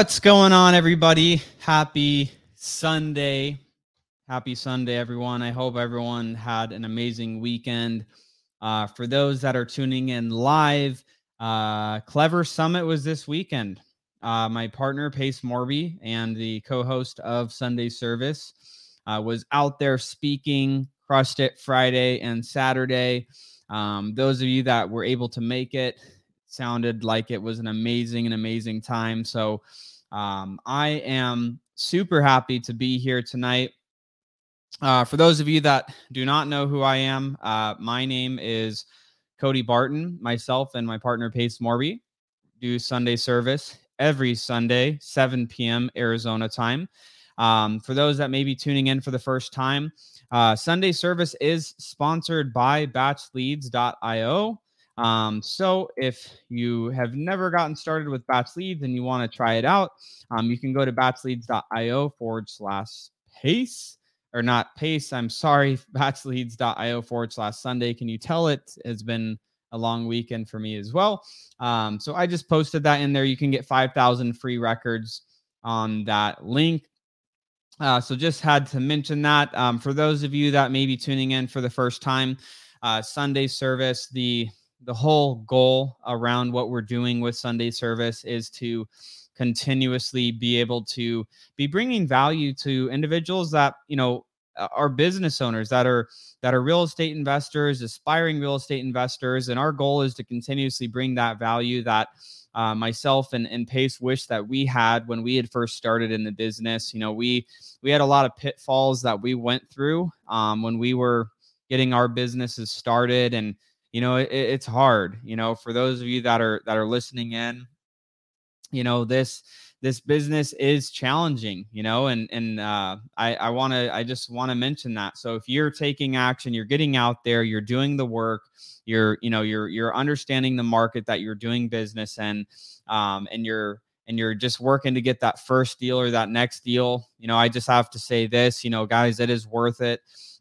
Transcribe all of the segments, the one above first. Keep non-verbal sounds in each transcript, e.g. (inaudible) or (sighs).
What's going on, everybody? Happy Sunday. Happy Sunday, everyone. I hope everyone had an amazing weekend. Uh, for those that are tuning in live, uh, Clever Summit was this weekend. Uh, my partner, Pace Morby, and the co host of Sunday Service uh, was out there speaking, crushed it Friday and Saturday. Um, those of you that were able to make it, sounded like it was an amazing and amazing time. So um, I am super happy to be here tonight. Uh, for those of you that do not know who I am, uh, my name is Cody Barton. Myself and my partner Pace Morby do Sunday service every Sunday, 7 p.m. Arizona time. Um, for those that may be tuning in for the first time, uh, Sunday service is sponsored by batchleads.io. Um, so if you have never gotten started with Batch Leads and you want to try it out, um, you can go to batchleads.io forward slash pace or not pace. I'm sorry, (laughs) batchleads.io forward slash Sunday. Can you tell it has been a long weekend for me as well? Um, so I just posted that in there. You can get 5,000 free records on that link. Uh, so just had to mention that um, for those of you that may be tuning in for the first time, uh, Sunday service, the the whole goal around what we're doing with Sunday service is to continuously be able to be bringing value to individuals that you know are business owners that are that are real estate investors aspiring real estate investors and our goal is to continuously bring that value that uh, myself and, and pace wish that we had when we had first started in the business. You know we we had a lot of pitfalls that we went through um, when we were getting our businesses started and you know it, it's hard you know for those of you that are that are listening in you know this this business is challenging you know and and uh, i i want to i just want to mention that. So if you're taking action you're getting out there you're doing the work you're you know you're you're understanding the market that you're doing business in um, and you're and you're just working to get that first deal or that next deal you know i just have to say this you know guys it is worth it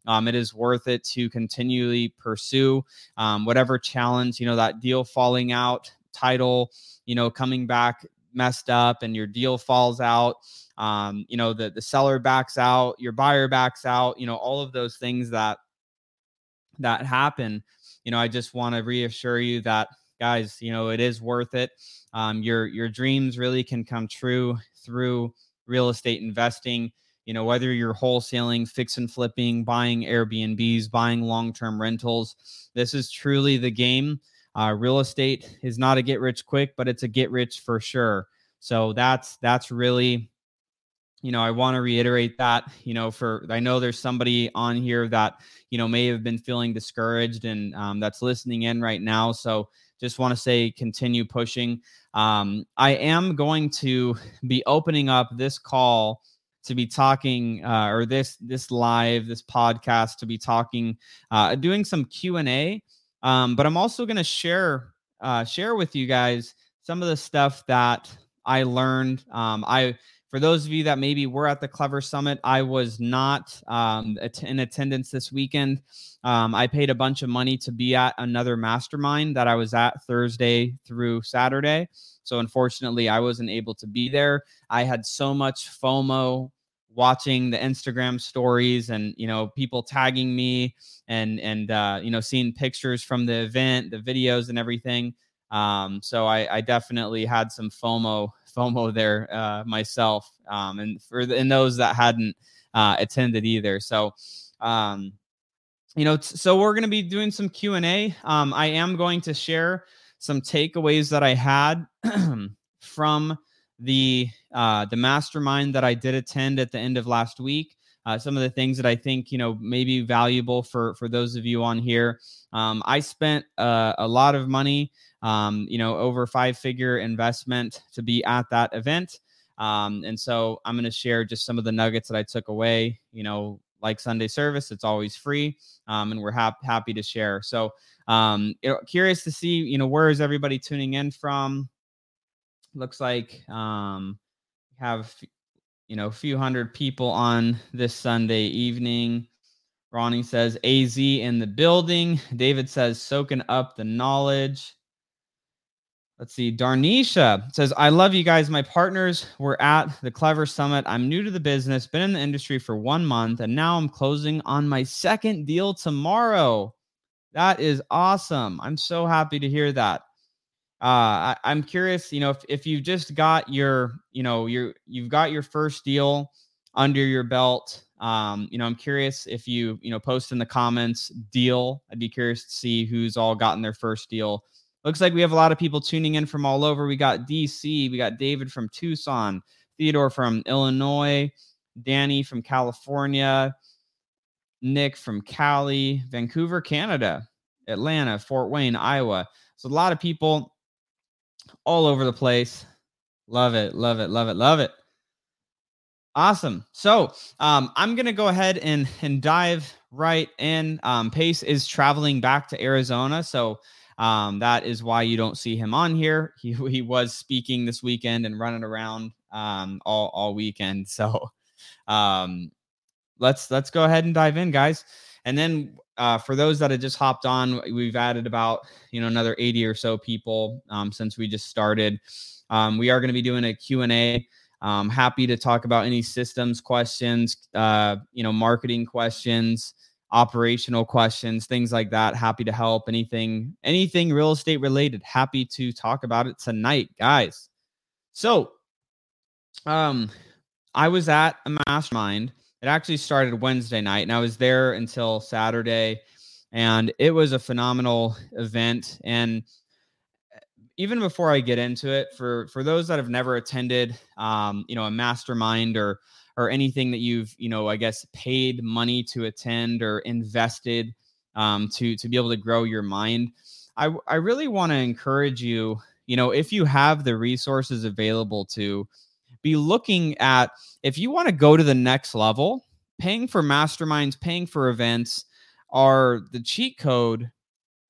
um, it is worth it to continually pursue um, whatever challenge, you know, that deal falling out, title, you know, coming back messed up and your deal falls out. Um, you know, the, the seller backs out, your buyer backs out, you know, all of those things that that happen. You know, I just want to reassure you that guys, you know, it is worth it. Um, your your dreams really can come true through real estate investing you know whether you're wholesaling fix and flipping buying airbnbs buying long-term rentals this is truly the game. Uh, real estate is not a get rich quick but it's a get rich for sure. So that's that's really you know i want to reiterate that you know for i know there's somebody on here that you know may have been feeling discouraged and um, that's listening in right now. So just want to say continue pushing. Um, i am going to be opening up this call to be talking uh, or this this live this podcast to be talking uh, doing some q&a um, but i'm also going to share uh, share with you guys some of the stuff that i learned. Um, i for those of you that maybe were at the clever summit i was not um, in attendance this weekend. Um, i paid a bunch of money to be at another mastermind that i was at thursday through saturday so unfortunately i wasn't able to be there i had so much fomo watching the Instagram stories and you know people tagging me and and uh, you know seeing pictures from the event, the videos and everything. Um, so I, I definitely had some FOMO (laughs) FOMO there uh, myself, um, and for the, and those that hadn't uh, attended either. So um, you know, so we're going to be doing some Q and A. Um, I am going to share some takeaways that I had (clears throat) from the uh, the mastermind that I did attend at the end of last week. Uh, some of the things that I think you know may be valuable for for those of you on here. Um, I spent uh, a lot of money, um, you know, over five figure investment to be at that event. Um, and so I'm going to share just some of the nuggets that I took away. You know, like Sunday service, it's always free, um, and we're hap- happy to share. So, um, curious to see, you know, where is everybody tuning in from? looks like um, have you know a few hundred people on this Sunday evening. Ronnie says AZ in the building. David says soaking up the knowledge. Let's see. Darnisha says, I love you guys. My partners were at the Clever Summit. I'm new to the business, been in the industry for one month, and now I'm closing on my second deal tomorrow. That is awesome. I'm so happy to hear that. Uh, I, am curious, you know, if, if you've just got your, you know, your you've got your first deal under your belt. Um, you know, I'm curious if you, you know, post in the comments deal. I'd be curious to see who's all gotten their first deal Looks like we have a lot of people tuning in from all over. We got DC, we got David from Tucson, Theodore from Illinois, Danny from California, Nick from Cali, Vancouver, Canada, Atlanta, Fort Wayne, Iowa. So a lot of people all over the place. Love it, love it, love it, love it. Awesome. So um, I'm gonna go ahead and and dive right in. Um, Pace is traveling back to Arizona, so um, that is why you don't see him on here. (laughs) He, he was speaking this weekend and running around um, all, all weekend. (laughs) So um, let's let's go ahead and dive in, guys. And then uh, for those that have just hopped on, we've added about you know another 80 or so people um, since we just started. Um, we are going to be doing a Q&A. Um, happy to talk about any systems questions, uh, you know, marketing questions, operational questions, things like that. Happy to help. Anything, anything real estate related. Happy to talk about it tonight, guys. So, um, I was at a mastermind. It actually started Wednesday night, and I was there until Saturday, and it was a phenomenal event. And even before I get into it, for for those that have never attended, um, you know, a mastermind or or anything that you've you know i guess paid money to attend or invested um, to to be able to grow your mind i i really want to encourage you you know if you have the resources available to be looking at if you want to go to the next level paying for masterminds paying for events are the cheat code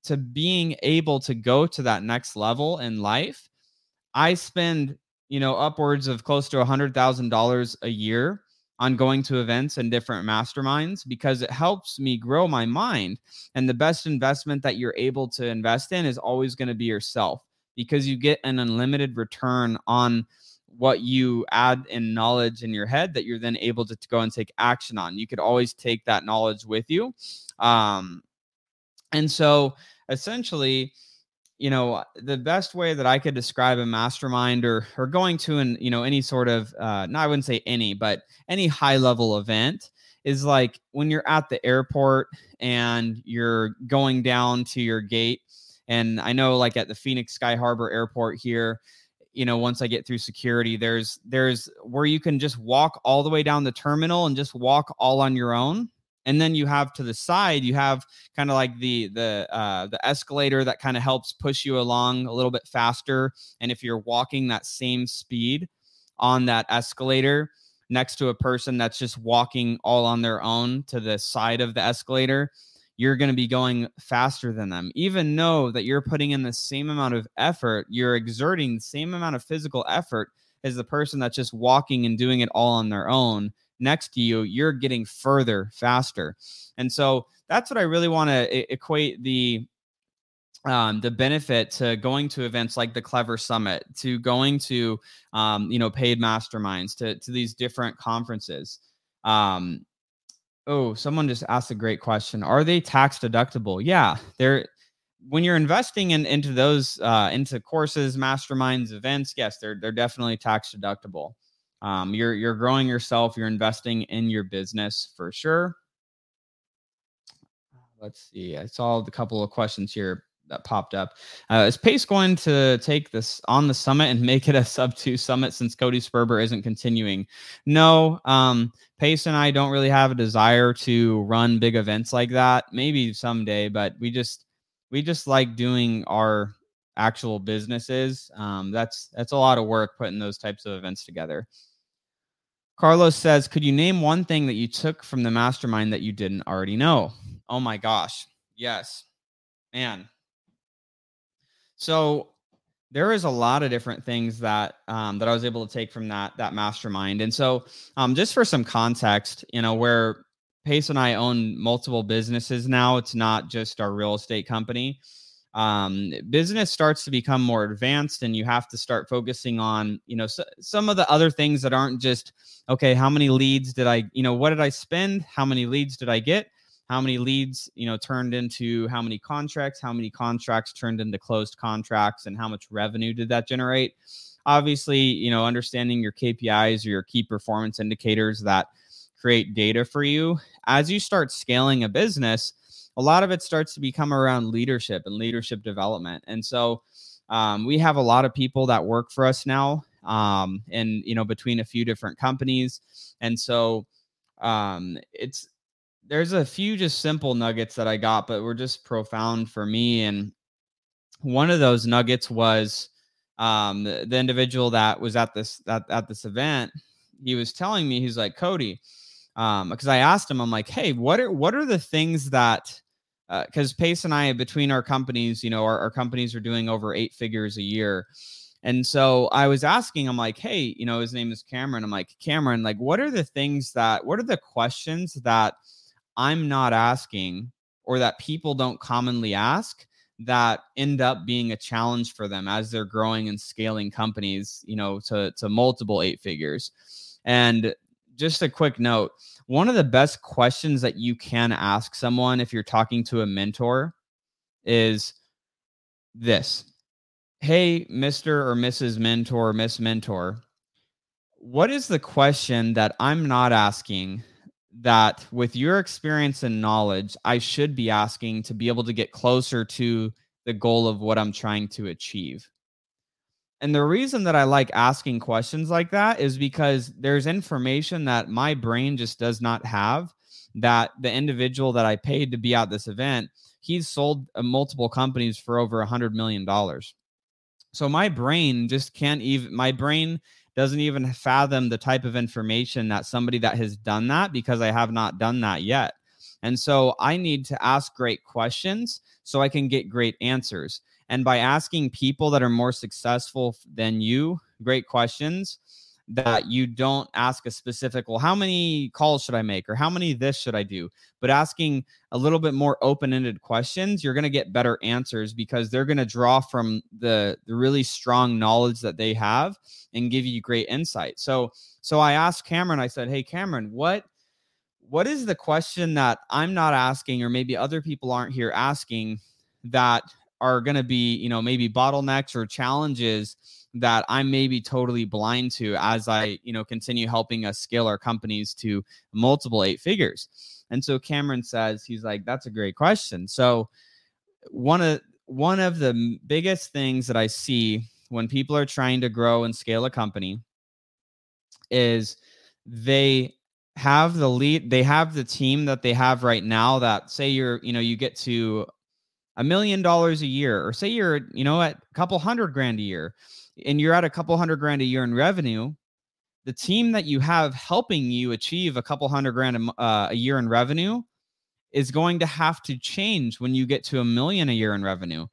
to being able to go to that next level in life i spend you know, upwards of close to a hundred thousand dollars a year on going to events and different masterminds because it helps me grow my mind. And the best investment that you're able to invest in is always going to be yourself because you get an unlimited return on what you add in knowledge in your head that you're then able to, to go and take action on. You could always take that knowledge with you. Um, and so essentially, you know the best way that i could describe a mastermind or or going to an you know any sort of uh no i wouldn't say any but any high level event is like when you're at the airport and you're going down to your gate and i know like at the phoenix sky harbor airport here you know once i get through security there's there's where you can just walk all the way down the terminal and just walk all on your own. And then you have to the side you have kind of like the the uh, the escalator that kind of helps push you along a little bit faster. And if you're walking that same speed on that escalator next to a person that's just walking all on their own to the side of the escalator you're going to be going faster than them even know that you're putting in the same amount of effort you're exerting the same amount of physical effort as the person that's just walking and doing it all on their own next to you, you're getting further faster. And so that's what I really want to equate the um, the benefit to going to events like the Clever Summit, to going to um, you know paid masterminds, to to these different conferences. Um, oh, someone just asked a great question: Are they tax deductible? Yeah, they're. When you're investing in into those uh, into courses, masterminds, events, yes, they're they're definitely tax deductible. Um, you're you're growing yourself. You're investing in your business for sure. Let's see. I saw a couple of questions here that popped up. Uh, is Pace going to take this on the summit and make it a sub two summit since Cody Sperber isn't continuing? No, um, Pace and I don't really have a desire to run big events like that. Maybe someday, but we just we just like doing our actual businesses. Um, that's that's a lot of work putting those types of events together. Carlos says, Could you name one thing that you took from the mastermind that you didn't already know? Oh my gosh. Yes. Man. So there is a lot of different things that um, that I was able to take from that that mastermind. And so um, just for some context, you know, where Pace and I own multiple businesses now, it's not just our real estate company. um, business starts to become more advanced and you have to start focusing on you know so, some of the other things that aren't just okay how many leads did i you know what did i spend how many leads did i get how many leads you know turned into how many contracts how many contracts turned into closed contracts and how much revenue did that generate obviously you know understanding your kpis or your key performance indicators that create data for you as you start scaling a business a lot of it starts to become around leadership and leadership development. And so um, we have a lot of people that work for us now um, and, you know, between a few different companies. And so um, it's, there's a few just simple nuggets that I got, but were just profound for me. And one of those nuggets was um, the, individual that was at this at, at this event. He was telling me, he's like, Cody, um, because I asked him, I'm like, hey, what are what are the things that because uh, Pace and I, between our companies, you know, our, our companies are doing over eight figures a year. And so I was asking, I'm like, hey, you know, his name is Cameron. I'm like, Cameron, like, what are the things that, what are the questions that I'm not asking or that people don't commonly ask that end up being a challenge for them as they're growing and scaling companies, you know, to, to multiple eight figures? And just a quick note one of the best questions that you can ask someone if you're talking to a mentor is this Hey, Mr. or Mrs. Mentor, Miss Mentor, what is the question that I'm not asking that with your experience and knowledge, I should be asking to be able to get closer to the goal of what I'm trying to achieve? And the reason that I like asking questions like that is because there's information that my brain just does not have that the individual that I paid to be at this event, he's sold uh, multiple companies for over a hundred million dollars. So my brain just can't even my brain doesn't even fathom the type of information that somebody that has done that because I have not done that yet. And so I need to ask great questions so I can get great answers. And by asking people that are more successful than you great questions, that you don't ask a specific, well, how many calls should I make or how many this should I do? But asking a little bit more open ended questions, you're going to get better answers because they're going to draw from the, the really strong knowledge that they have and give you great insight. So, so I asked Cameron, I said, Hey, Cameron, what, what is the question that I'm not asking, or maybe other people aren't here asking that are going to be, you know, maybe bottlenecks or challenges that I may be totally blind to as I, you know, continue helping us scale our companies to multiple eight figures. And so Cameron says, he's like, that's a great question. So one of one of the biggest things that I see when people are trying to grow and scale a company is they have the lead they have the team that they have right now that say you're you know you get to a million dollars a year, or say you're, you know, at a couple hundred grand a year, and you're at a couple hundred grand a year in revenue, the team that you have helping you achieve a couple hundred grand a, uh, a year in revenue is going to have to change when you get to a million a year in revenue.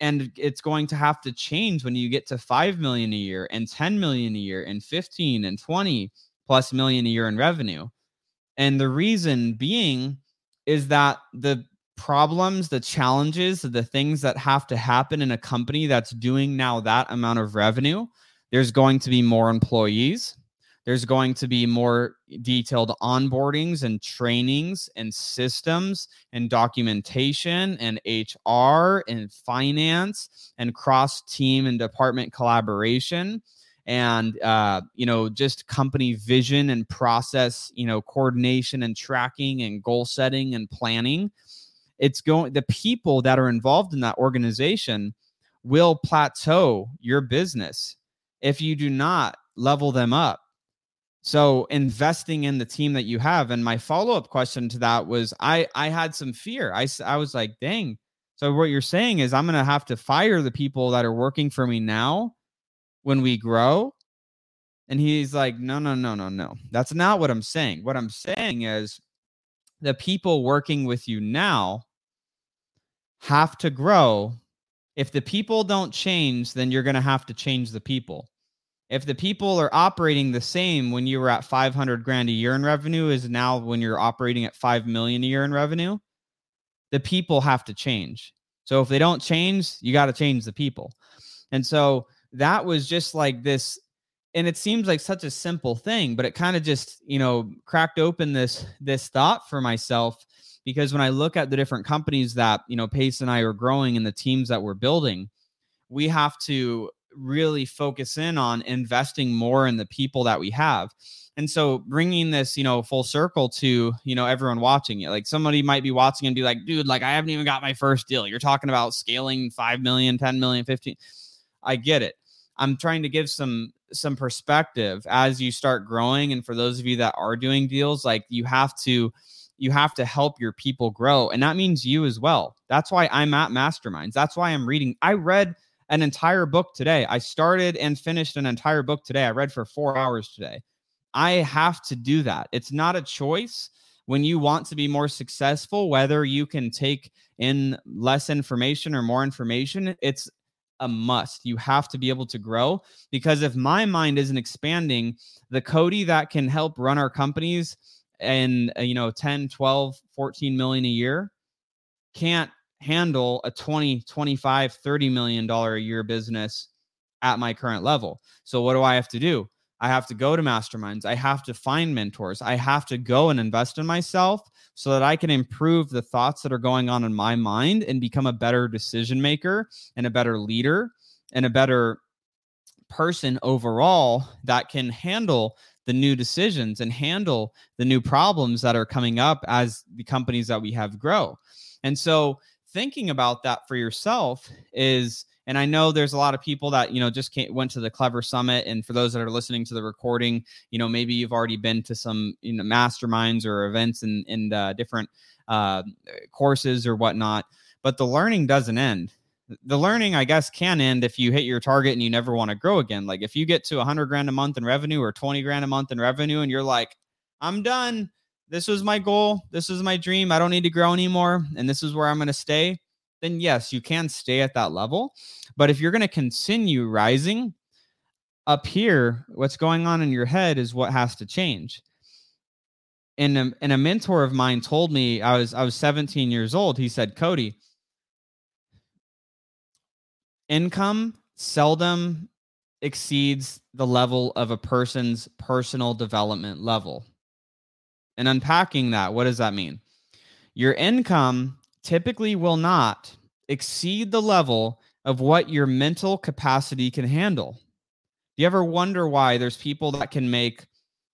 And it's going to have to change when you get to 5 million a year and 10 million a year and 15 and 20 plus million a year in revenue. And the reason being is that the problems, the challenges, the things that have to happen in a company that's doing now that amount of revenue, there's going to be more employees. There's going to be more detailed onboardings and trainings and systems and documentation and HR and finance and cross team and department collaboration and uh, you know just company vision and process you know coordination and tracking and goal setting and planning it's going the people that are involved in that organization will plateau your business if you do not level them up. So investing in the team that you have and my follow-up question to that was i i had some fear. I i was like dang. So what you're saying is i'm to have to fire the people that are working for me now when we grow? And he's like no no no no no. That's not what i'm saying. What i'm saying is the people working with you now have to grow. If the people don't change, then you're going to have to change the people. If the people are operating the same when you were at 500 grand a year in revenue is now when you're operating at 5 million a year in revenue, the people have to change. So if they don't change, you got to change the people. And so that was just like this and it seems like such a simple thing, but it kind of just, you know, cracked open this this thought for myself because when I look at the different companies that, you know, Pace and I are growing and the teams that we're building, we have to really focus in on investing more in the people that we have. And so bringing this, you know, full circle to, you know, everyone watching it. Like somebody might be watching and be like, dude, like I haven't even got my first deal. You're talking about scaling 5 million, 10 million, 15. I get it. I'm trying to give some some perspective as you start growing and for those of you that are doing deals, like you have to you have to help your people grow and that means you as well. That's why I'm at masterminds. That's why I'm reading. I read an entire book today. I started and finished an entire book today. I read for 4 hours today. I have to do that. It's not a choice when you want to be more successful, whether you can take in less information or more information, it's a must. You have to be able to grow because if my mind isn't expanding, the Cody that can help run our companies and uh, you know 10, 12, 14 million a year can't handle a 20, 25, 30 million dollar a year business at my current level. So what do I have to do? I have to go to masterminds. I have to find mentors. I have to go and invest in myself so that I can improve the thoughts that are going on in my mind and become a better decision maker and a better leader and a better person overall that can handle the new decisions and handle the new problems that are coming up as the companies that we have grow. And so thinking about that for yourself is and I know there's a lot of people that, you know, just came, went to the Clever Summit. And for those that are listening to the recording, you know, maybe you've already been to some, you know, masterminds or events and, uh, different uh, courses or whatnot. But the learning doesn't end. The learning, I guess, can end if you hit your target and you never want to grow again. Like if you get to 100 grand a month in revenue or 20 grand a month in revenue and you're like, I'm done. This was my goal. This is my dream. I don't need to grow anymore. And this is where I'm going to stay then yes, you can stay at that level. But if you're going to continue rising up here, what's going on in your head is what has to change. And a, and a mentor of mine told me I was I was 17 years old. He said, "Cody, income seldom exceeds the level of a person's personal development level." And unpacking that, what does that mean? Your income typically will not exceed the level of what your mental capacity can handle. Do you ever wonder why there's people that can make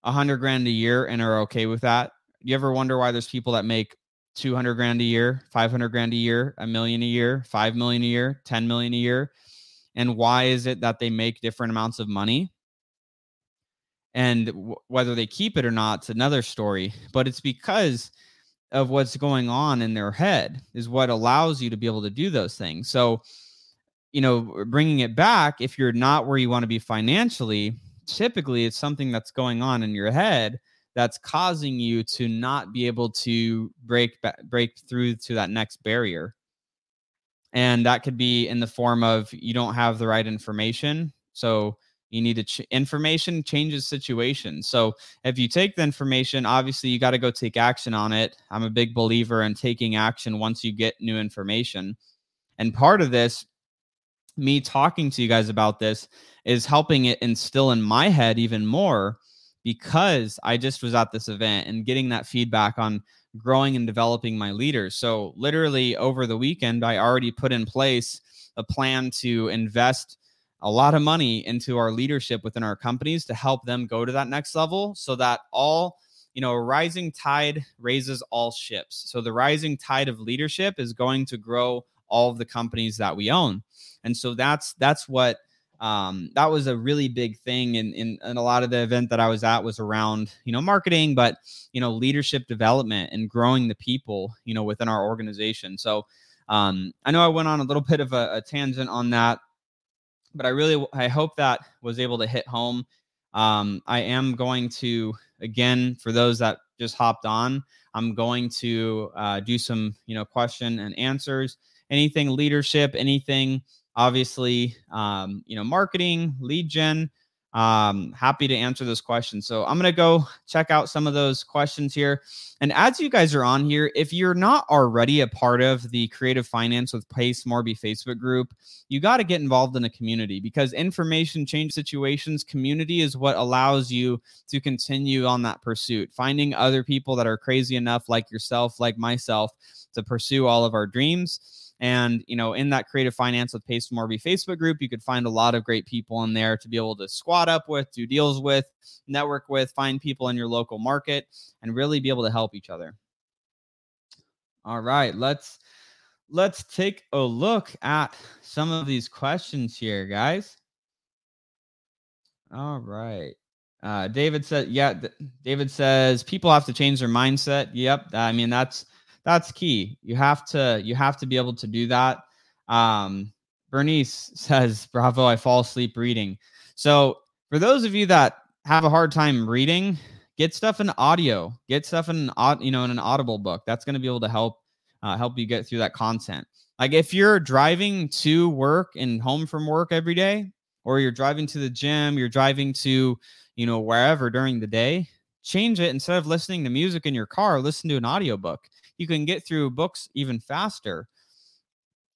a hundred grand a year and are okay with that? Do you ever wonder why there's people that make 200 grand a year, 500 grand a year, a million a year, 5 million a year, 10 million a year? And why is it that they make different amounts of money? And w- whether they keep it or not, it's another story. But it's because of what's going on in their head is what allows you to be able to do those things. So, you know, bringing it back, if you're not where you want to be financially, typically it's something that's going on in your head that's causing you to not be able to break break through to that next barrier. And that could be in the form of you don't have the right information. So, you need to ch- information changes situations. So if you take the information obviously you got to go take action on it. I'm a big believer in taking action once you get new information. And part of this me talking to you guys about this is helping it instill in my head even more because i just was at this event and getting that feedback on growing and developing my leaders. So literally over the weekend i already put in place a plan to invest a lot of money into our leadership within our companies to help them go to that next level so that all you know a rising tide raises all ships. So the rising tide of leadership is going to grow all of the companies that we own. And so that's that's what um, that was a really big thing in, in, in a lot of the event that i was at was around you know marketing but you know leadership development and growing the people you know within our organization. So um, i know i went on a little bit of a, a tangent on that but I really I hope that was able to hit home. Um, I am going to again for those that just hopped on. I'm going to uh, do some you know question and answers. Anything leadership, anything obviously um, you know marketing, lead gen. um, happy to answer those questions. So I'm going to go check out some of those questions here. And as you guys are on here, if you're not already a part of the Creative Finance with Pace Morby Facebook group, you got to get involved in a community because information change situations. Community is what allows you to continue on that pursuit. Finding other people that are crazy enough, like yourself, like myself, to pursue all of our dreams and, you know, in that creative finance with Pace Morby Facebook group, you could find a lot of great people in there to be able to squat up with, do deals with, network with, find people in your local market, and really be able to help each other. All right, let's let's take a look at some of these questions here, guys. All right. Uh, David said, yeah, David says people have to change their mindset. Yep. I mean, that's that's key. You have to you have to be able to do that. Um, Bernice says, (laughs) "Bravo! I fall asleep reading." So for those of you that have a hard time reading, get stuff in audio. Get stuff in you know in an audible book. That's going to be able to help uh, help you get through that content. Like if you're driving to work and home from work every day, or you're driving to the gym, you're driving to you know wherever during the day, change it instead of listening to music in your car, listen to an audiobook you can get through books even faster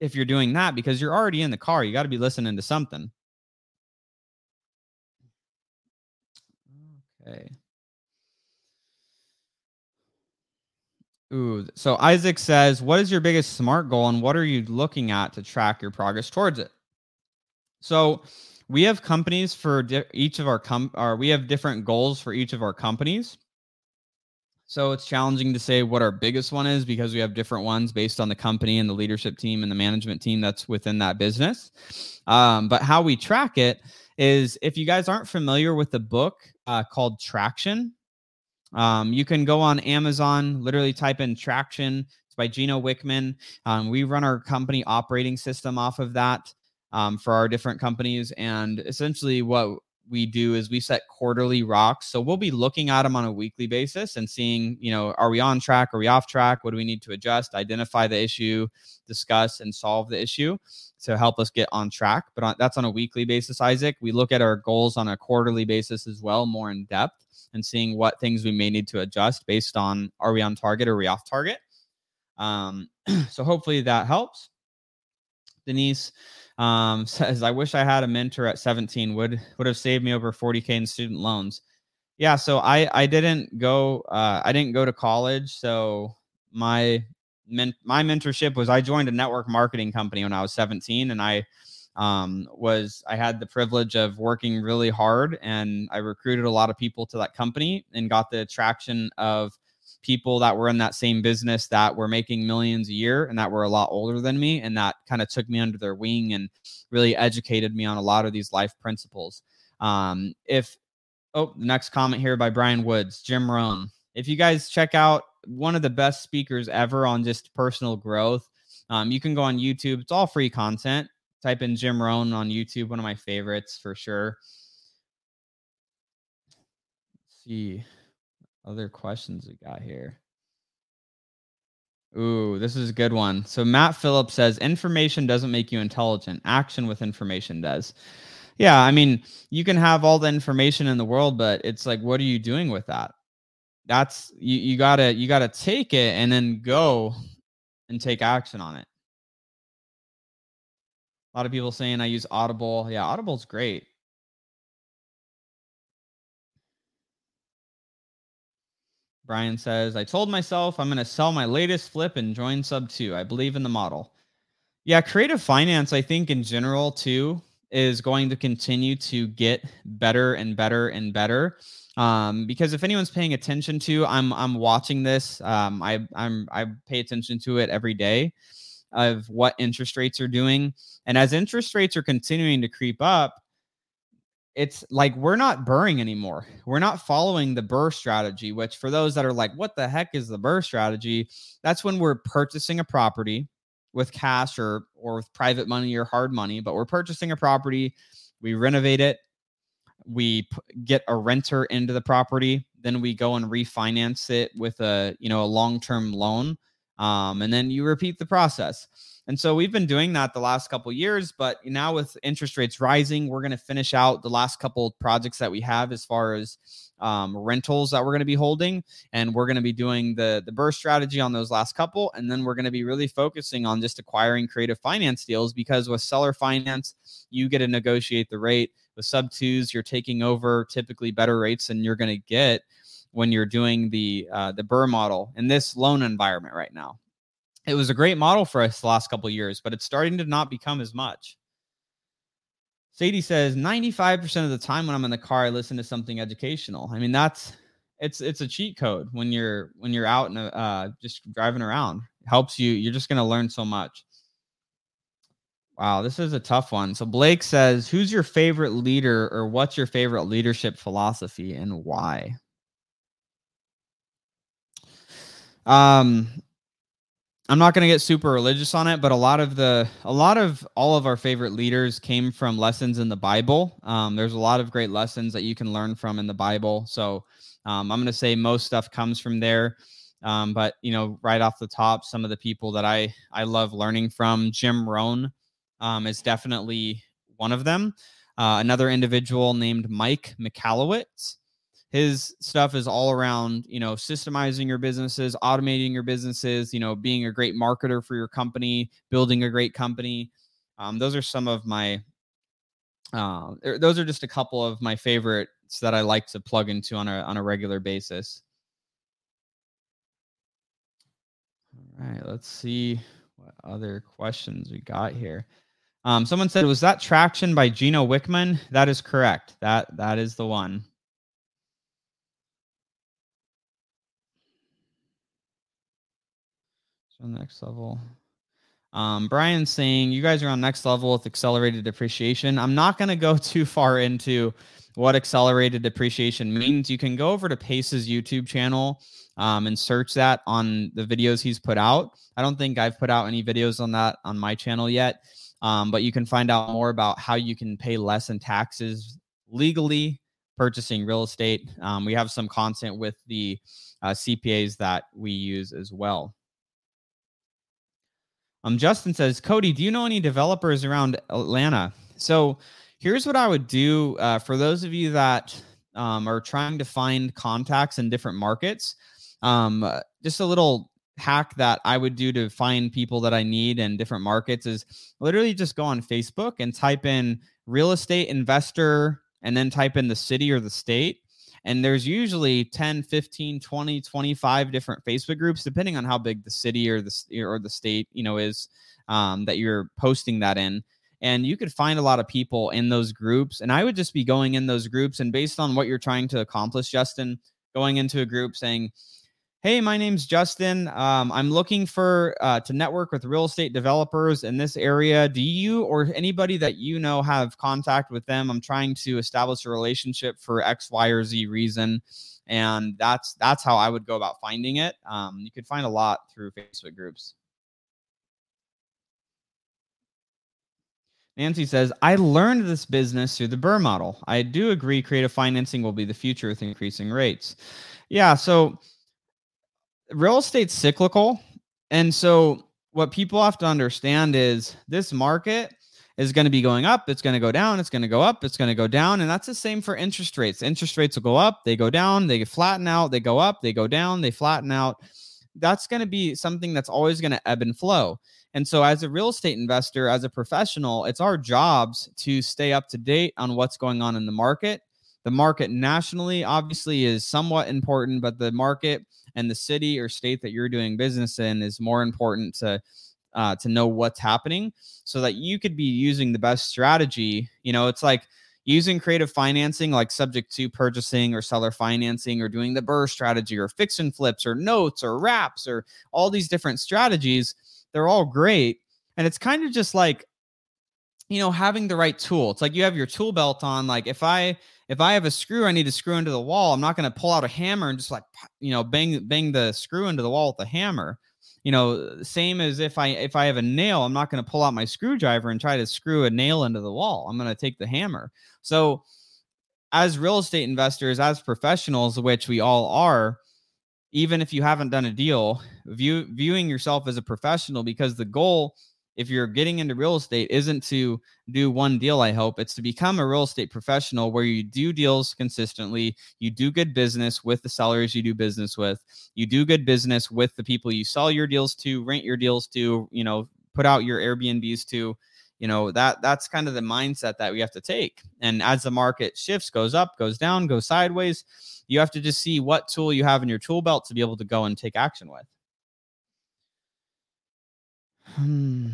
if you're doing that because you're already in the car. You got to be listening to something. Okay. Ooh, so Isaac says, "What is your biggest smart goal, and what are you looking at to track your progress towards it?" So, we have companies for di- each of our com, or we have different goals for each of our companies. So it's challenging to say what our biggest one is because we have different ones based on the company and the leadership team and the management team that's within that business. Um, but how we track it is if you guys aren't familiar with the book uh, called Traction, um, you can go on Amazon, literally type in Traction. It's by Gino Wickman. Um, we run our company operating system off of that um, for our different companies. And essentially, what we do is we set quarterly rocks. So we'll be looking at them on a weekly basis and seeing, you know, are we on track? Are we off track? What do we need to adjust? Identify the issue, discuss and solve the issue to help us get on track. But on, that's on a weekly basis, Isaac. We look at our goals on a quarterly basis as well, more in depth, and seeing what things we may need to adjust based on are we on target or are we off target. Um, (clears throat) so hopefully that helps. Denise, um, (laughs) says, I wish I had a mentor at 17 would would have saved me over 40k in student loans. Yeah, so I I didn't go uh, I didn't go to college, so my men- my mentorship was I joined a network marketing company when I was 17 and I um, was I had the privilege of working really hard and I recruited a lot of people to that company and got the attraction of people that were in that same business that were making millions a year and that were a lot older than me and that kind of took me under their wing and really educated me on a lot of these life principles. Um, if oh the next comment here by brian woods jim rohn if you guys check out one of the best speakers ever on just personal growth um, you can go on youtube. It's all free content. Type in jim rohn on youtube one of my favorites for sure. Let's see other questions we got here. Ooh, this is a good one. So Matt Phillips says information doesn't make you intelligent. Action with information does. Yeah, I mean, you can have all the information in the world, but it's like, what are you doing with that? That's you, you gotta you gotta take it and then go and take action on it. A lot of people saying I use Audible. Yeah, Audible's great. Brian says, I told myself I'm going to sell my latest flip and join sub two. I believe in the model. Yeah, creative finance, I think in general too, is going to continue to get better and better and better. Um, because if anyone's paying attention to, I'm I'm watching this. Um, I I'm I pay attention to it every day of what interest rates are doing, and as interest rates are continuing to creep up, it's like we're not BRRRRing anymore. We're not following the BRRRR strategy, which for those that are like, what the heck is the BRRRR strategy? That's when we're purchasing a property with cash or or with private money or hard money, but we're purchasing a property, we renovate it, we p- get a renter into the property, then we go and refinance it with a, you know, a long-term loan um, and then you repeat the process. And so we've been doing that the last couple years, but now with interest rates rising, we're going to finish out the last couple projects that we have as far as um, rentals that we're going to be holding, and we're going to be doing the the BRRRR strategy on those last couple, and then we're going to be really focusing on just acquiring creative finance deals because with seller finance, you get to negotiate the rate. With sub twos, you're taking over typically better rates than you're going to get when you're doing the uh, the BRRRR model in this loan environment right now. It was a great model for us the last couple years, but it's starting to not become as much. Sadie says 95% of the time when I'm in the car, I listen to something educational. I mean, that's it's it's a cheat code when you're when you're out and uh, just driving around. It helps you. You're just gonna learn so much. Wow, this is a tough one. So Blake says, "Who's your favorite leader, or what's your favorite leadership philosophy, and why?" Um, I'm not going to get super religious on it, but a lot of the a lot of all of our favorite leaders came from lessons in the Bible. Um, there's a lot of great lessons that you can learn from in the Bible. So um, I'm going to say most stuff comes from there. Um, but you know, right off the top, some of the people that I I love learning from, Jim Rohn um, is definitely one of them. Uh, another individual named Mike Michalowicz his stuff is all around you know systemizing your businesses automating your businesses you know being a great marketer for your company building a great company. Um, those are some of my uh, those are just a couple of my favorites that i like to plug into on a on a regular basis. All right let's see what other questions we got here. Um, someone said was that traction by gino wickman? That is correct. That that is the one So next level. Um, Brian's saying you guys are on next level with accelerated depreciation. I'm not going to go (laughs) too far into what accelerated depreciation means. You can go over to Pace's YouTube channel um, and search that on the videos he's put out. I don't think I've put out any videos on that on my channel yet, um, but you can find out more about how you can pay less in taxes legally purchasing real estate. Um, we have some content with the uh, CPAs that we use as well. Um, Justin says, Cody, do you know any developers around Atlanta? So here's what I would do uh, for those of you that um, are trying to find contacts in different markets. Um, uh, just a little hack that I would do to find people that I need in different markets is literally just go on Facebook and type in real estate investor and then type in the city or the state and there's usually 10 15 20 25 different facebook groups depending on how big the city or the or the state you know is um, that you're posting that in. And you could find a lot of people in those groups. And i would just be going in those groups and based on what you're trying to accomplish justin going into a group saying Hey, my name's Justin. Um, I'm looking for uh, to network with real estate developers in this area. Do you or anybody that you know have contact with them? I'm trying to establish a relationship for X, Y, or Z reason, and that's that's how I would go about finding it. Um, you could find a lot through Facebook groups. Nancy says, I learned this business through the BRRRR model. I do agree creative financing will be the future with increasing rates. Yeah, so real estate's cyclical. And so what people have to understand is this market is going to be going up, it's going to go down, it's going to go up, it's going to go down. And that's the same for interest rates. Interest rates will go up, they go down, they flatten out, they go up, they go down, they flatten out. That's going to be something that's always going to ebb and flow. And so, as a real estate investor, as a professional, it's our jobs to stay up to date on what's going on in the market. The market nationally, obviously, is somewhat important, but the market and the city or state that you're doing business in is more important to uh, to know what's happening so that you could be using the best strategy. You know it's like using creative financing like subject to purchasing or seller financing or doing the BRRRR strategy or fix and flips or notes or wraps or all these different strategies they're all great. And it's kind of just like you know having the right tool. It's like you have your tool belt on like if i if I have a screw I need to screw into the wall, I'm not going to pull out a hammer and just like you know bang bang the screw into the wall with the hammer. You know, same as if I if I have a nail, I'm not going to pull out my screwdriver and try to screw a nail into the wall. I'm going to take the hammer. So as real estate investors, as professionals, which we all are, even if you haven't done a deal, view viewing yourself as a professional because the goal if you're getting into real estate isn't to do one deal i hope. It's to become a real estate professional where you do deals consistently you do good business with the sellers you do business with you do good business with the people you sell your deals to rent your deals to you know put out your airbnbs to you know that that's kind of the mindset that we have to take. And as the market shifts goes up goes down goes sideways you have to just see what tool you have in your tool belt to be able to go and take action with Hmm.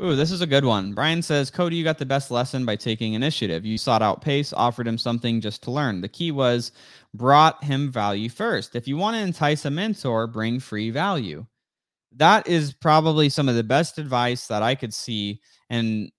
Ooh, this is a good one. Brian says, Cody, you got the best lesson by taking initiative. You sought out pace, offered him something just to learn. The key was brought him value first. If you want to entice a mentor, bring free value. That is probably some of the best advice that I could see and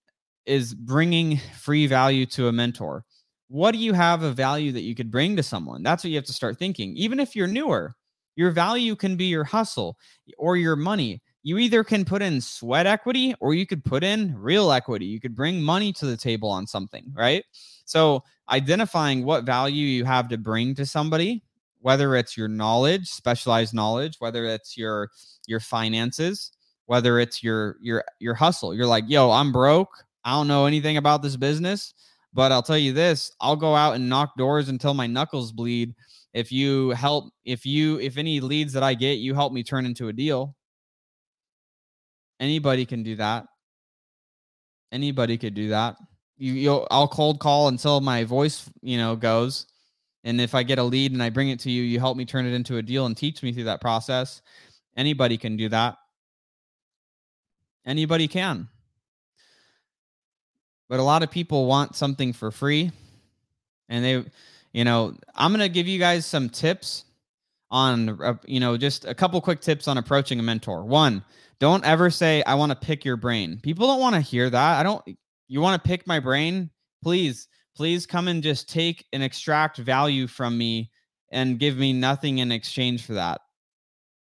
is bringing free value to a mentor. What do you have of value that you could bring to someone? That's what you have to start thinking. Even if you're newer, your value can be your hustle or your money. You either can put in sweat equity or you could put in real equity. You could bring money to the table on something, right? So, identifying what value you have to bring to somebody, whether it's your knowledge, specialized knowledge, whether it's your your finances, whether it's your your your hustle. You're like, "Yo, I'm broke. I don't know anything about this business, but I'll tell you this, I'll go out and knock doors until my knuckles bleed if you help if you if any leads that i get you help me turn into a deal. Anybody can do that. Anybody could do that. You you'll i'll cold call until my voice you know goes. And if i get a lead and i bring it to you you help me turn it into a deal and teach me through that process. Anybody can do that. Anybody can. But a lot of people want something for free and they you know, I'm going to give you guys some tips on, uh, you know, just a couple quick tips on approaching a mentor. One, don't ever say, I want to pick your brain. People don't want to hear that. I don't, you want to pick my brain? Please, please come and just take and extract value from me and give me nothing in exchange for that.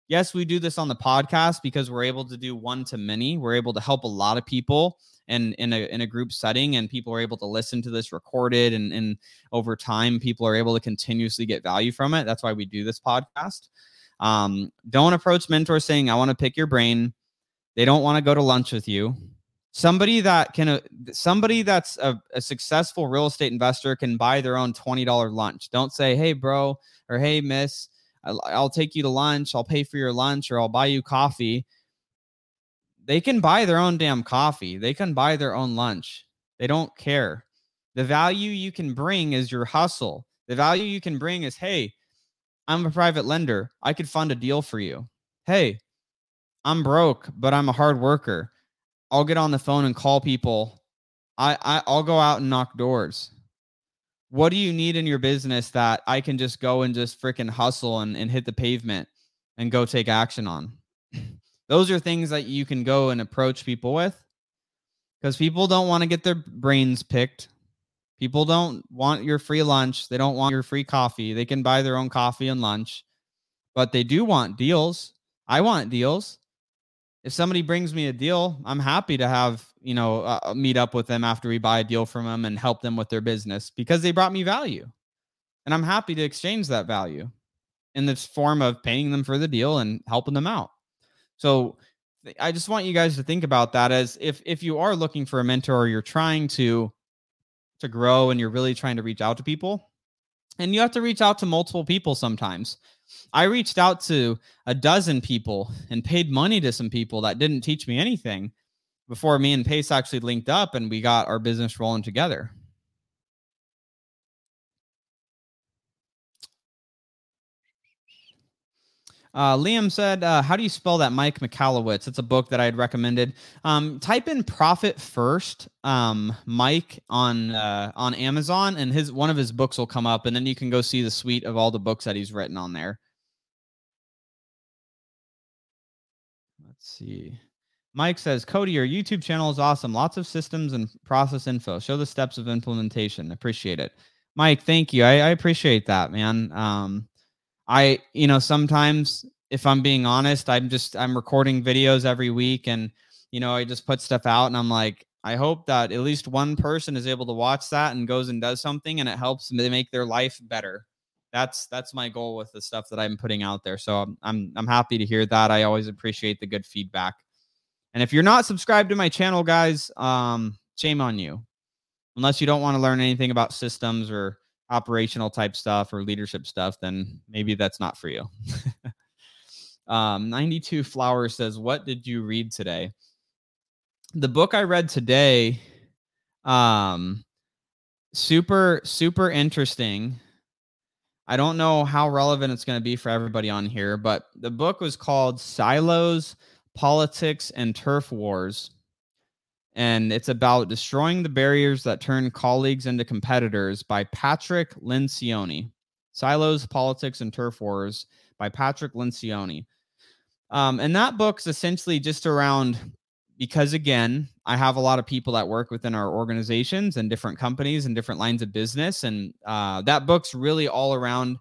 Yes, we do this on the podcast because we're able to do one to many. We're able to help a lot of people and in a in a group setting and people are able to listen to this recorded and, and over time people are able to continuously get value from it. That's why we do this podcast. Um, don't approach mentors saying i want to pick your brain. They don't want to go to lunch with you. Somebody that can uh, somebody that's a, a successful real estate investor can buy their own $20 lunch. Don't say hey bro or hey miss I'll take you to lunch. I'll pay for your lunch or I'll buy you coffee they can buy their own damn coffee. They can buy their own lunch. They don't care. The value you can bring is your hustle. The value you can bring is, hey, I'm a private lender. I could fund a deal for you. Hey, I'm broke, but I'm a hard worker. I'll get on the phone and call people. I, I I'll go out and knock doors. What do you need in your business that I can just go and just freaking hustle and, and hit the pavement and go take action on? (laughs) Those are things that you can go and approach people with because people don't want to get their brains picked. People don't want your free lunch. They don't want your free coffee. They can buy their own coffee and lunch, but they do want deals. I want deals. If somebody brings me a deal, I'm happy to have, you know, uh, meet up with them after we buy a deal from them and help them with their business because they brought me value. And I'm happy to exchange that value in this form of paying them for the deal and helping them out. So I just want you guys to think about that as if if you are looking for a mentor or you're trying to to grow and you're really trying to reach out to people and you have to reach out to multiple people sometimes. I reached out to a dozen people and paid money to some people that didn't teach me anything before me and Pace actually linked up and we got our business rolling together. Uh, Liam said, uh, "How do you spell that, Mike Michalowicz? It's a book that I had recommended. Um, type in Profit First, um, Mike on uh, on Amazon, and his one of his books will come up, and then you can go see the suite of all the books that he's written on there. Let's see." Mike says, Cody, your YouTube channel is awesome. Lots of systems and process info. Show the steps of implementation. Appreciate it. Mike, thank you. I, I appreciate that, man. Um, I, you know, sometimes if I'm being honest, I'm just I'm recording videos every week and you know, I just put stuff out and I'm like, I hope that at least one person is able to watch that and goes and does something and it helps them make their life better. That's that's my goal with the stuff that I'm putting out there. So I'm I'm, I'm happy to hear that. I always appreciate the good feedback. And if you're not subscribed to my channel, guys, um, shame on you. Unless you don't want to learn anything about systems or operational type stuff or leadership stuff, then maybe that's not for you. (laughs) um, 92 Flower says, What did you read today? The book I read today, um, super, super interesting. I don't know how relevant it's going to be for everybody on here, but the book was called Silos, Politics, and Turf Wars and it's about destroying the barriers that turn colleagues into competitors by Patrick Lencioni. Silos, Politics, and Turf Wars by Patrick Lencioni. Um, and that book's essentially just around because again, I have a lot of people that work within our organizations and different companies and different lines of business, and uh, that book's really all around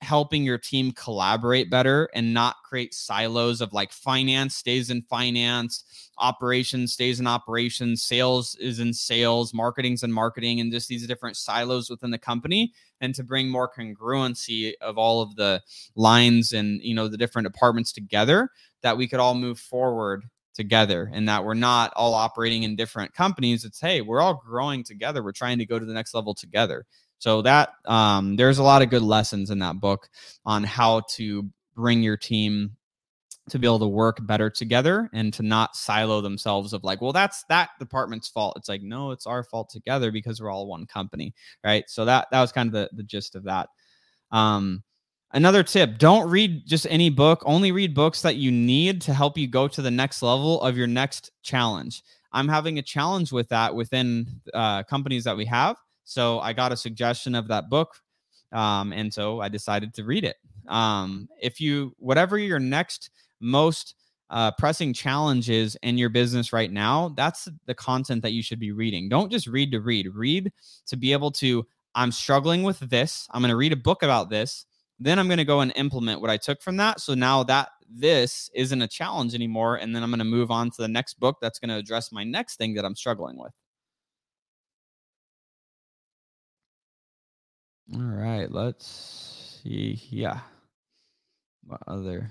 helping your team collaborate better and not create silos of like finance stays in finance, operations stays in operations, sales is in sales, marketing's in marketing, and just these different silos within the company. And to bring more congruency of all of the lines and you know the different departments together, that we could all move forward together and that we're not all operating in different companies. It's hey, we're all growing together. We're trying to go to the next level together. So that um, there's a lot of good lessons in that book on how to bring your team to be able to work better together and to not silo themselves of like well that's that department's fault. It's like no it's our fault together because we're all one company right? So that that was kind of the, the gist of that. Um another tip don't read just any book only read books that you need to help you go to the next level of your next challenge. I'm having a challenge with that within uh, companies that we have so I got a suggestion of that book. Um, and so I decided to read it. Um, if you, whatever your next most uh, pressing challenge is in your business right now, that's the content that you should be reading. Don't just read to read, read to be able to, I'm struggling with this. I'm going to read a book about this. Then I'm going to go and implement what I took from that. So now that this isn't a challenge anymore. And then I'm going to move on to the next book that's going to address my next thing that I'm struggling with. All right, let's see. Yeah. What other?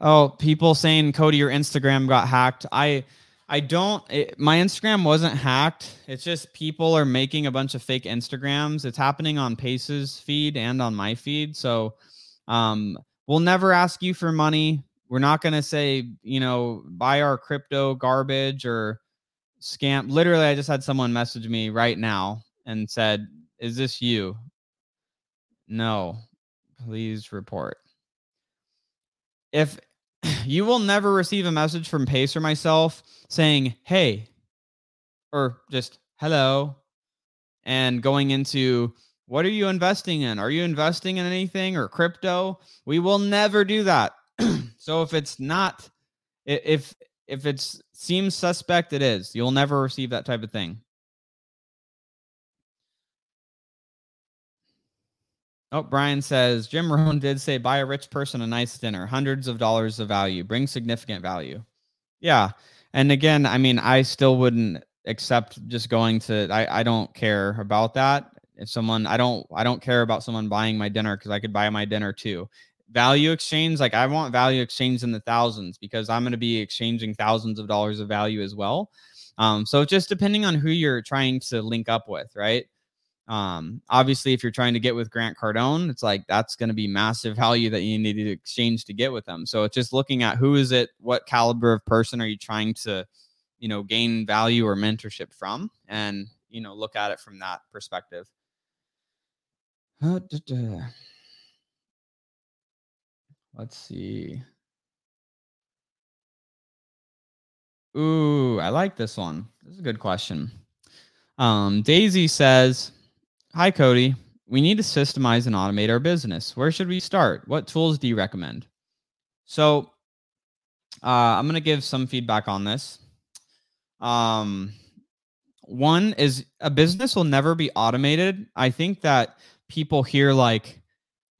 Oh, people saying Cody, your Instagram got hacked. I I don't it, my Instagram wasn't hacked. It's just people are making a bunch of fake Instagrams. It's happening on Pace's feed and on my feed. So um we'll never ask you for money. We're not going to say, you know, buy our crypto garbage or scam. Literally I just had someone message me right now and said is this you? No. Please report. If (clears throat) you will never receive a message from Pace or myself saying, hey, or just hello, and going into what are you investing in? Are you investing in anything or crypto? We will never do that. (clears throat) so if it's not, if if it seems suspect, it is. You'll never receive that type of thing. Oh, Brian says Jim Rohn did say buy a rich person a nice dinner, hundreds of dollars of value, bring significant value. Yeah. And again, I mean, I still wouldn't accept just going to I, I don't care about that. If someone I don't I don't care about someone buying my dinner because I could buy my dinner too. Value exchange, like I want value exchange in the thousands because I'm going to be exchanging thousands of dollars of value as well. Um, so just depending on who you're trying to link up with, right? Um, obviously, if you're trying to get with Grant Cardone, it's like that's going to be massive value that you need to exchange to get with them. So it's just looking at who is it, what caliber of person are you trying to, you know, gain value or mentorship from, and you know, look at it from that perspective. Let's see. Ooh, I like this one. This is a good question. Um, Daisy says, Hi, Cody. We need to systemize and automate our business. Where should we start? What tools do you recommend? So, uh, I'm going to give some feedback on this. Um, one is a business will never be automated. I think that people hear like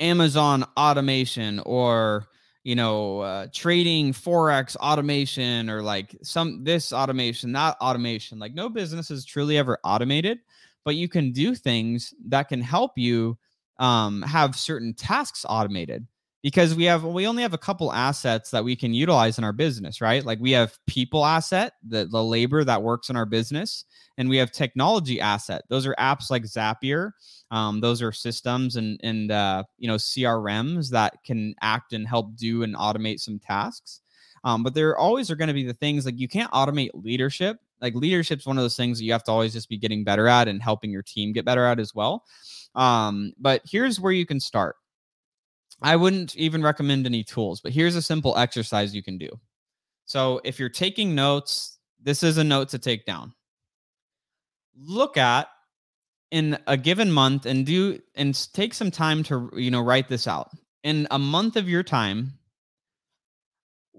Amazon automation or you know, uh, trading forex automation or like some this automation, that automation. Like no business is truly ever automated, but you can do things that can help you um, have certain tasks automated because we have we only have a couple assets that we can utilize in our business right? Like we have people asset the, the labor that works in our business and we have technology asset. Those are apps like zapier um, those are systems and and uh, you know crms that can act and help do and automate some tasks. Um, but there always are going to be the things like you can't automate leadership like leadership's one of those things that you have to always just be getting better at and helping your team get better at as well um, but here's where you can start I wouldn't even recommend any tools, but here's a simple exercise you can do. So if you're taking notes, this is a note to take down. Look at in a given month and do and take some time to you know write this out. In a month of your time,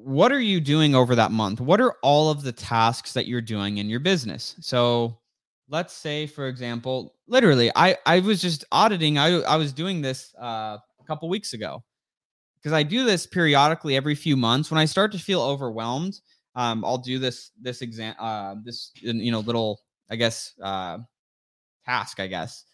what are you doing over that month? What are all of the tasks that you're doing in your business? So let's say for example, literally I I was just auditing I I was doing this uh a couple weeks ago because I do this periodically every few months. When I start to feel overwhelmed, um, I'll do this this exam uh, this you know little I guess uh, task I guess,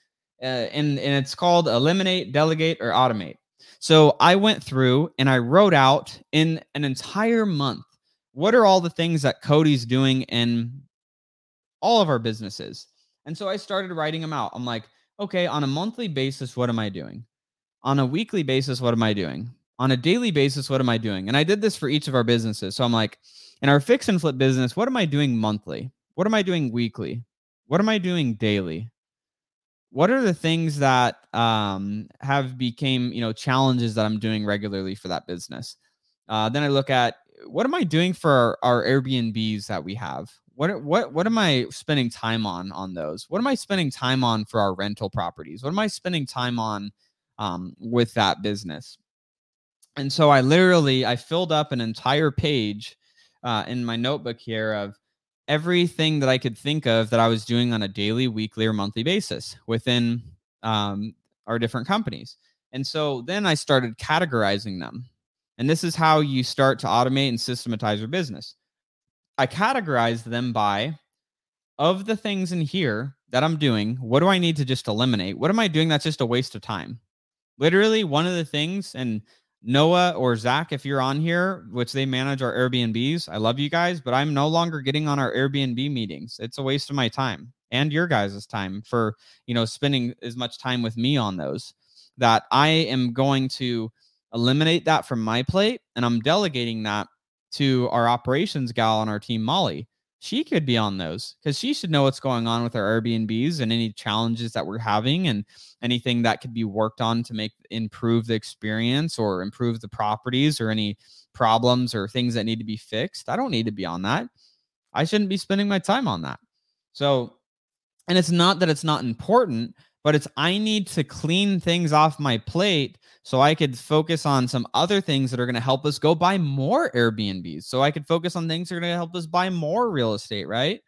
uh, and and it's called eliminate, delegate, or automate. So I went through and I wrote out in an entire month what are all the things that Cody's doing in all of our businesses. And so I started writing them out. I'm like, okay, on a monthly basis, what am I doing? on a weekly basis, what am I doing? On a daily basis, what am I doing? And I did this for each of our businesses. So I'm like, in our fix and flip business, what am I doing monthly? What am I doing weekly? What am I doing daily? What are the things that um, have became you know challenges that I'm doing regularly for that business? Uh, then I look at what am I doing for our, our Airbnbs that we have? What what what am I spending time on on those? What am I spending time on for our rental properties? What am I spending time on um, with that business. And so I literally I filled up an entire page uh, in my notebook here of everything that I could think of that I was doing on a daily, weekly, or monthly basis within um, our different companies. And so then I started categorizing them. And this is how you start to automate and systematize your business. I categorized them by of the things in here that I'm doing, what do I need to just eliminate? What am I doing that's just a waste of time? literally one of the things and Noah or Zach, if you're on here, which they manage our Airbnbs, I love you guys, but I'm no longer getting on our Airbnb meetings. It's a waste of my time and your guys' time for, you know, spending as much time with me on those that I am going to eliminate that from my plate and I'm delegating that to our operations gal on our team, Molly she could be on those because she should know what's going on with our Airbnbs and any challenges that we're having and anything that could be worked on to make improve the experience or improve the properties or any problems or things that need to be fixed. I don't need to be on that. I shouldn't be spending my time on that. So, and it's not that it's not important, but it's I need to clean things off my plate so I could focus on some other things that are going to help us go buy more Airbnbs. So I could focus on things that are going to help us buy more real estate, right?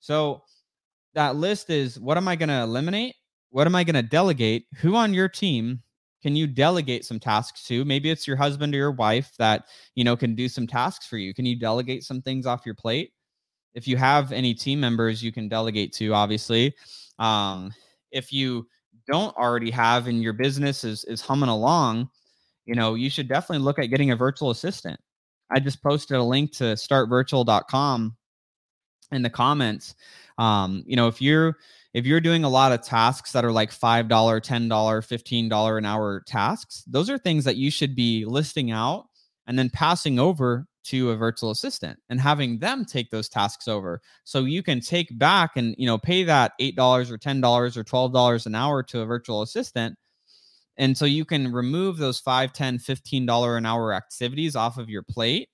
So that list is what am I going to eliminate? What am I going to delegate? Who on your team can you delegate some tasks to? Maybe it's your husband or your wife that, you know, can do some tasks for you. Can you delegate some things off your plate? If you have any team members you can delegate to, obviously. Um, if you don't already have and your business is is humming along, you know, you should definitely look at getting a virtual assistant. I just posted a link to startvirtual.com in the comments. Um, you know, if you're if you're doing a lot of tasks that are like $5, $10, $15 an hour tasks, those are things that you should be listing out and then passing over to a virtual assistant and having them take those tasks over. So you can take back and you know pay that $8 or $10 or $12 an hour to a virtual assistant. And so you can remove those 5 10 $15 an hour activities off of your plate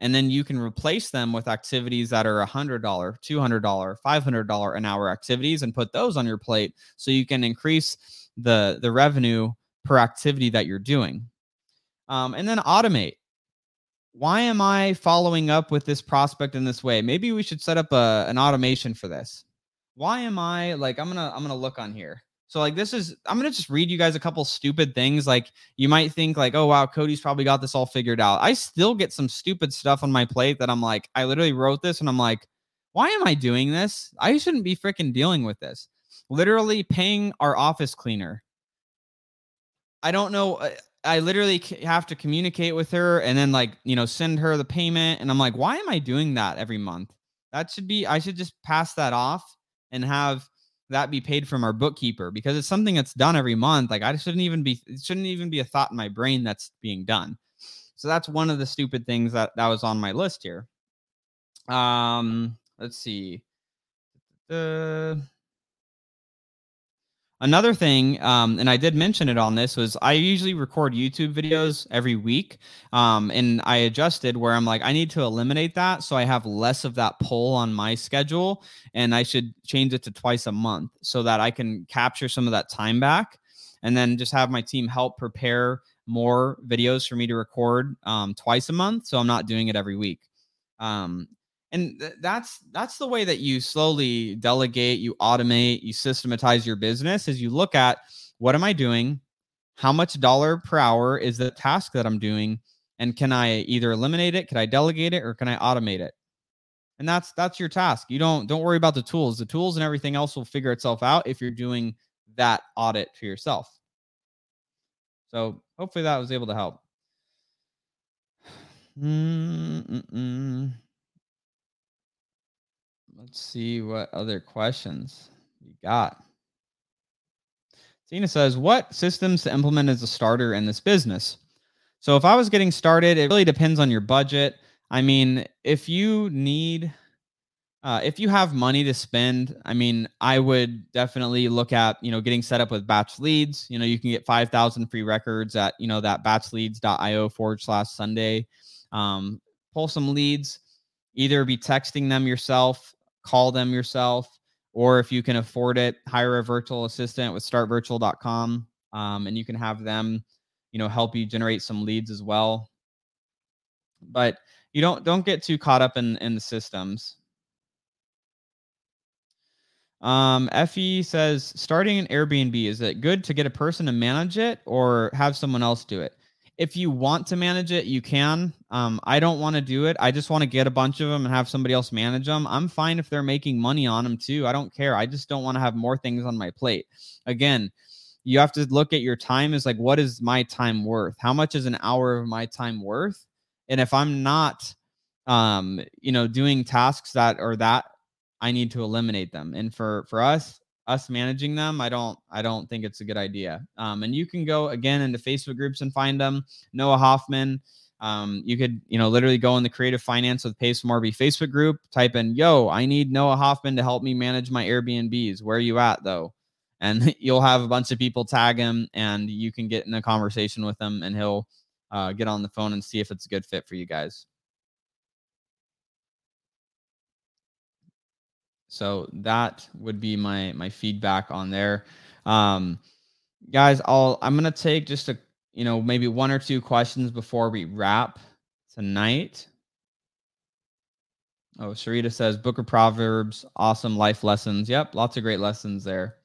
and then you can replace them with activities that are $100 $200 $500 an hour activities and put those on your plate so you can increase the the revenue per activity that you're doing. Um, and then automate why am I following up with this prospect in this way? Maybe we should set up a, an automation for this. Why am I like I'm gonna I'm gonna look on here. So like this is I'm gonna just read you guys a couple stupid things. Like you might think like, oh wow, Cody's probably got this all figured out. I still get some stupid stuff on my plate that I'm like, I literally wrote this and I'm like, why am I doing this? I shouldn't be freaking dealing with this. Literally paying our office cleaner. I don't know. Uh, I literally have to communicate with her and then like, you know, send her the payment. And I'm like, why am I doing that every month? That should be, I should just pass that off and have that be paid from our bookkeeper because it's something that's done every month. Like I shouldn't even be, it shouldn't even be a thought in my brain that's being done. So that's one of the stupid things that that was on my list here. Um, let's see. Uh, Another thing, um, and I did mention it on this, was I usually record YouTube videos every week. Um, and I adjusted where I'm like, I need to eliminate that so I have less of that pull on my schedule. And I should change it to twice a month so that I can capture some of that time back and then just have my team help prepare more videos for me to record um, twice a month. So I'm not doing it every week. Um, and th- that's that's the way that you slowly delegate you automate you systematize your business is you look at what am i doing? How much dollar per hour is the task that i'm doing? And can i either eliminate it can i delegate it or can i automate it? And that's that's your task. You don't don't worry about the tools. The tools and everything else will figure itself out if you're doing that audit for yourself. So hopefully that was able to help. Mm-mm-mm. (sighs) Let's see what other questions we got. Tina says, What systems to implement as a starter in this business? So, if I was getting started, it really depends on your budget. I mean, if you need, uh, if you have money to spend, I mean, I would definitely look at, you know, getting set up with batch leads. You know, you can get 5,000 free records at, you know, that batchleads.io forward slash Sunday. Um, pull some leads, either be texting them yourself call them yourself, or if you can afford it, hire a virtual assistant with startvirtual.com, um, and you can have them, you know, help you generate some leads as well. But you don't don't get too caught up in in the systems. Um, Effie says starting an Airbnb is it good to get a person to manage it or have someone else do it? If you want to manage it, you can. Um, I don't want to do it. I just want to get a bunch of them and have somebody else manage them. I'm fine if they're making money on them too. I don't care. I just don't want to have more things on my plate. Again, you have to look at your time as like, what is my time worth? How much is an hour of my time worth? And if I'm not, um, you know, doing tasks that or that, I need to eliminate them. And for for us, us managing them i don't i don't think it's a good idea. Um, and you can go again into facebook groups and find them. Noah hoffman um, you could you know literally go in the creative finance with pace Morby facebook group type in yo i need noah hoffman to help me manage my airbnbs. Where are you at though? And (laughs) you'll have a bunch of people tag him and you can get in a conversation with him and he'll uh, get on the phone and see if it's a good fit for you guys So that would be my my feedback on there. Um, guys, I'll I'm gonna take just a you know maybe one or two questions before we wrap tonight. Oh, Sharita says Book of Proverbs, awesome life lessons. Yep, lots of great lessons there.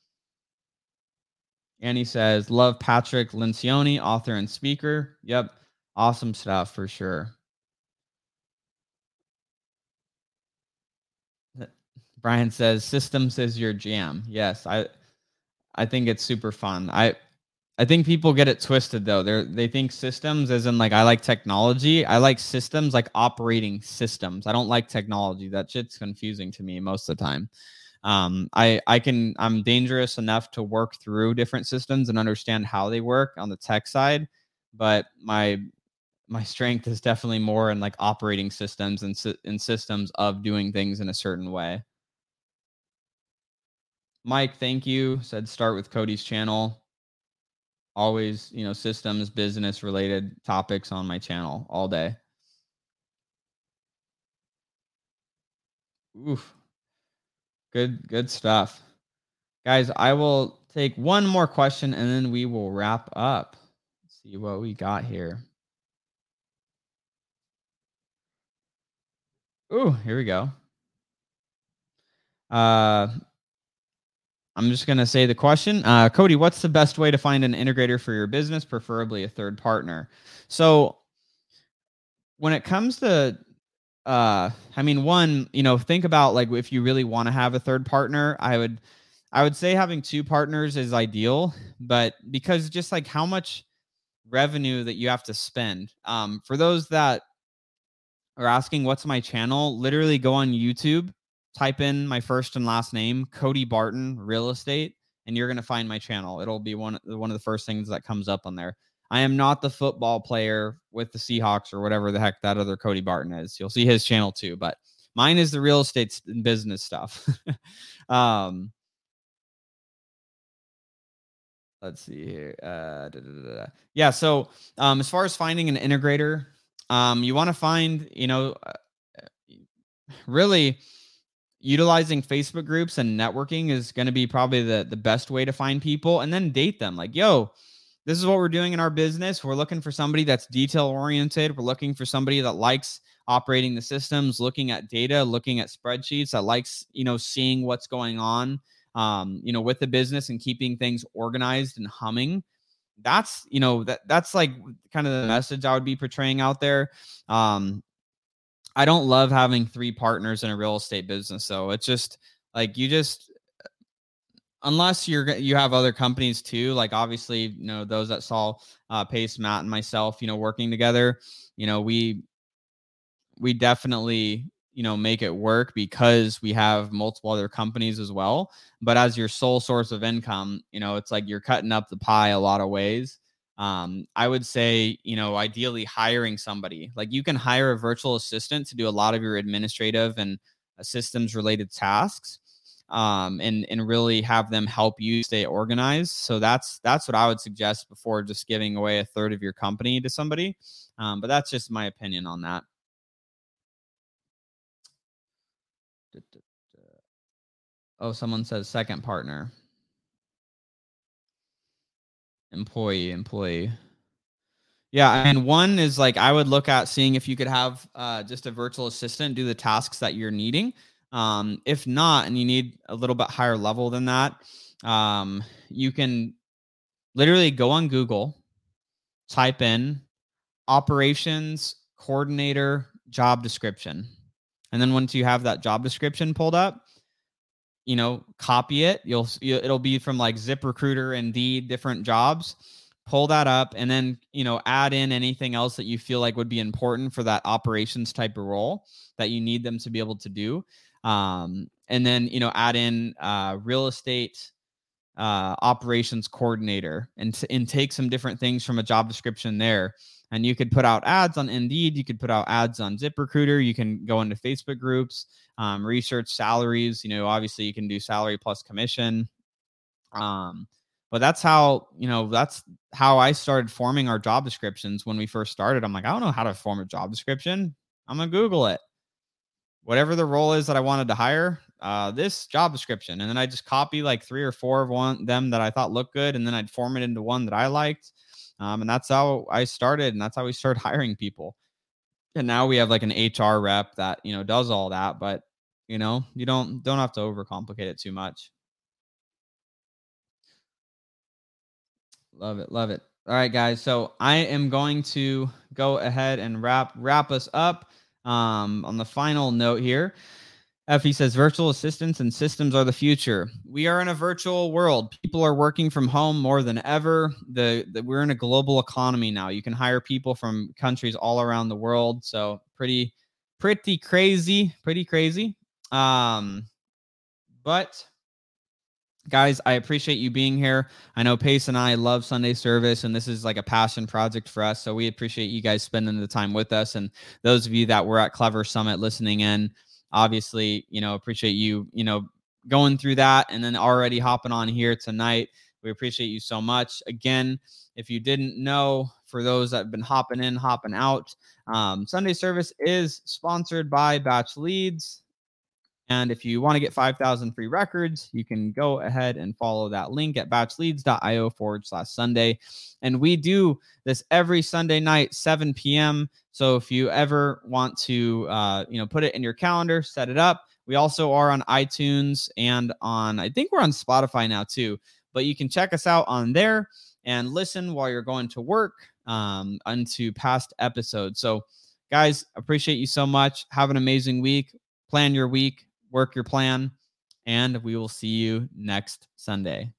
Annie says, love Patrick Lencioni, author and speaker. Yep, awesome stuff for sure. Brian says systems is your jam. Yes, I I think it's super fun. I I think people get it twisted though. They they think systems as in like I like technology. I like systems like operating systems. I don't like technology. That shit's confusing to me most of the time. Um, I I can I'm dangerous enough to work through different systems and understand how they work on the tech side, but my my strength is definitely more in like operating systems and, in systems of doing things in a certain way. Mike, thank you. Said start with Cody's channel. Always, you know, systems, business related topics on my channel all day. Oof. Good, good stuff. Guys, I will take one more question and then we will wrap up. Let's see what we got here. Ooh, here we go. Uh I'm just gonna say the question, uh, Cody. What's the best way to find an integrator for your business, preferably a third partner? So, when it comes to uh i mean one you know think about like if you really want to have a third partner i would i would say having two partners is ideal but because just like how much revenue that you have to spend um for those that are asking what's my channel literally go on youtube type in my first and last name cody barton real estate and you're going to find my channel it'll be one one of the first things that comes up on there I am not the football player with the Seahawks or whatever the heck that other Cody Barton is. You'll see his channel too, but mine is the real estate business stuff. (laughs) um, let's see here. Uh, da, da, da, yeah. So, um, as far as finding an integrator, um, you want to find, you know, uh, really utilizing Facebook groups and networking is going to be probably the the best way to find people, and then date them. Like, yo, this is what we're doing in our business. We're looking for somebody that's detail oriented. We're looking for somebody that likes operating the systems, looking at data, looking at spreadsheets, that likes, you know, seeing what's going on, um, you know, with the business and keeping things organized and humming. That's, you know, that that's like kind of the message I would be portraying out there. Um, I don't love having three partners in a real estate business. So it's just like you just unless you're you have other companies too like obviously you know those that saw uh pace matt and myself you know working together you know we we definitely you know make it work because we have multiple other companies as well but as your sole source of income you know it's like you're cutting up the pie a lot of ways um, i would say you know ideally hiring somebody like you can hire a virtual assistant to do a lot of your administrative and uh, systems related tasks um, and and really have them help you stay organized. So that's that's what I would suggest before just giving away a third of your company to somebody. Um, but that's just my opinion on that. Oh, someone says second partner. Employee, employee. Yeah, and one is like I would look at seeing if you could have uh, just a virtual assistant do the tasks that you're needing. Um, if not, and you need a little bit higher level than that, um, you can literally go on Google, type in operations coordinator job description. And then once you have that job description pulled up, you know, copy it. You'll it'll be from like ZipRecruiter, Indeed, different jobs. Pull that up and then, you know, add in anything else that you feel like would be important for that operations type of role that you need them to be able to do. Um, and then you know add in uh, real estate uh, operations coordinator and, and take some different things from a job description there. And you could put out ads on indeed. You could put out ads on ziprecruiter. You can go into facebook groups um, research salaries you know obviously you can do salary plus commission um, but that's how you know that's how i started forming our job descriptions when we first started i'm like i don't know how to form a job description i'm gonna google it whatever the role is that I wanted to hire, uh, this job description. And then I just copy like three or four of one them that I thought looked good, and then I'd form it into one that I liked. Um, and that's how I started, and that's how we started (laughs) hiring people. And now we have like an HR rep that you know does all that, but you know you don't don't have to overcomplicate it too much. Love it, love it. All right, guys. So I am going to go ahead and wrap wrap us up. Um, on the final note here, Effie says virtual assistants and systems are the future. We are in a virtual world. People are working from home more than ever. The, the, we're in a global economy now. You can hire people from countries all around the world. So pretty pretty crazy, pretty crazy. Um, but guys, I appreciate you being here. I know Pace and I love Sunday service, and this is like a passion project for us. So we appreciate you guys spending the time with us. And those of you that were at Clever Summit listening in, obviously, you know, appreciate you, you know, going through that and then already hopping on here tonight. We appreciate you so much. Again, if you didn't know, for those that have been hopping in, hopping out, um, Sunday service is sponsored by Batch Leads. And if you want to get 5,000 free records, you can go ahead and follow that link at batchleads.io forward slash Sunday. And we do this every Sunday night, 7 p.m. So if you ever want to, uh, you know, put it in your calendar, set it up. We also are on iTunes and on, I think we're on Spotify now too. But you can check us out on there and listen while you're going to work um, onto past episodes. So, guys, appreciate you so much. Have an amazing week. Plan your week, work your plan, and we will see you next Sunday.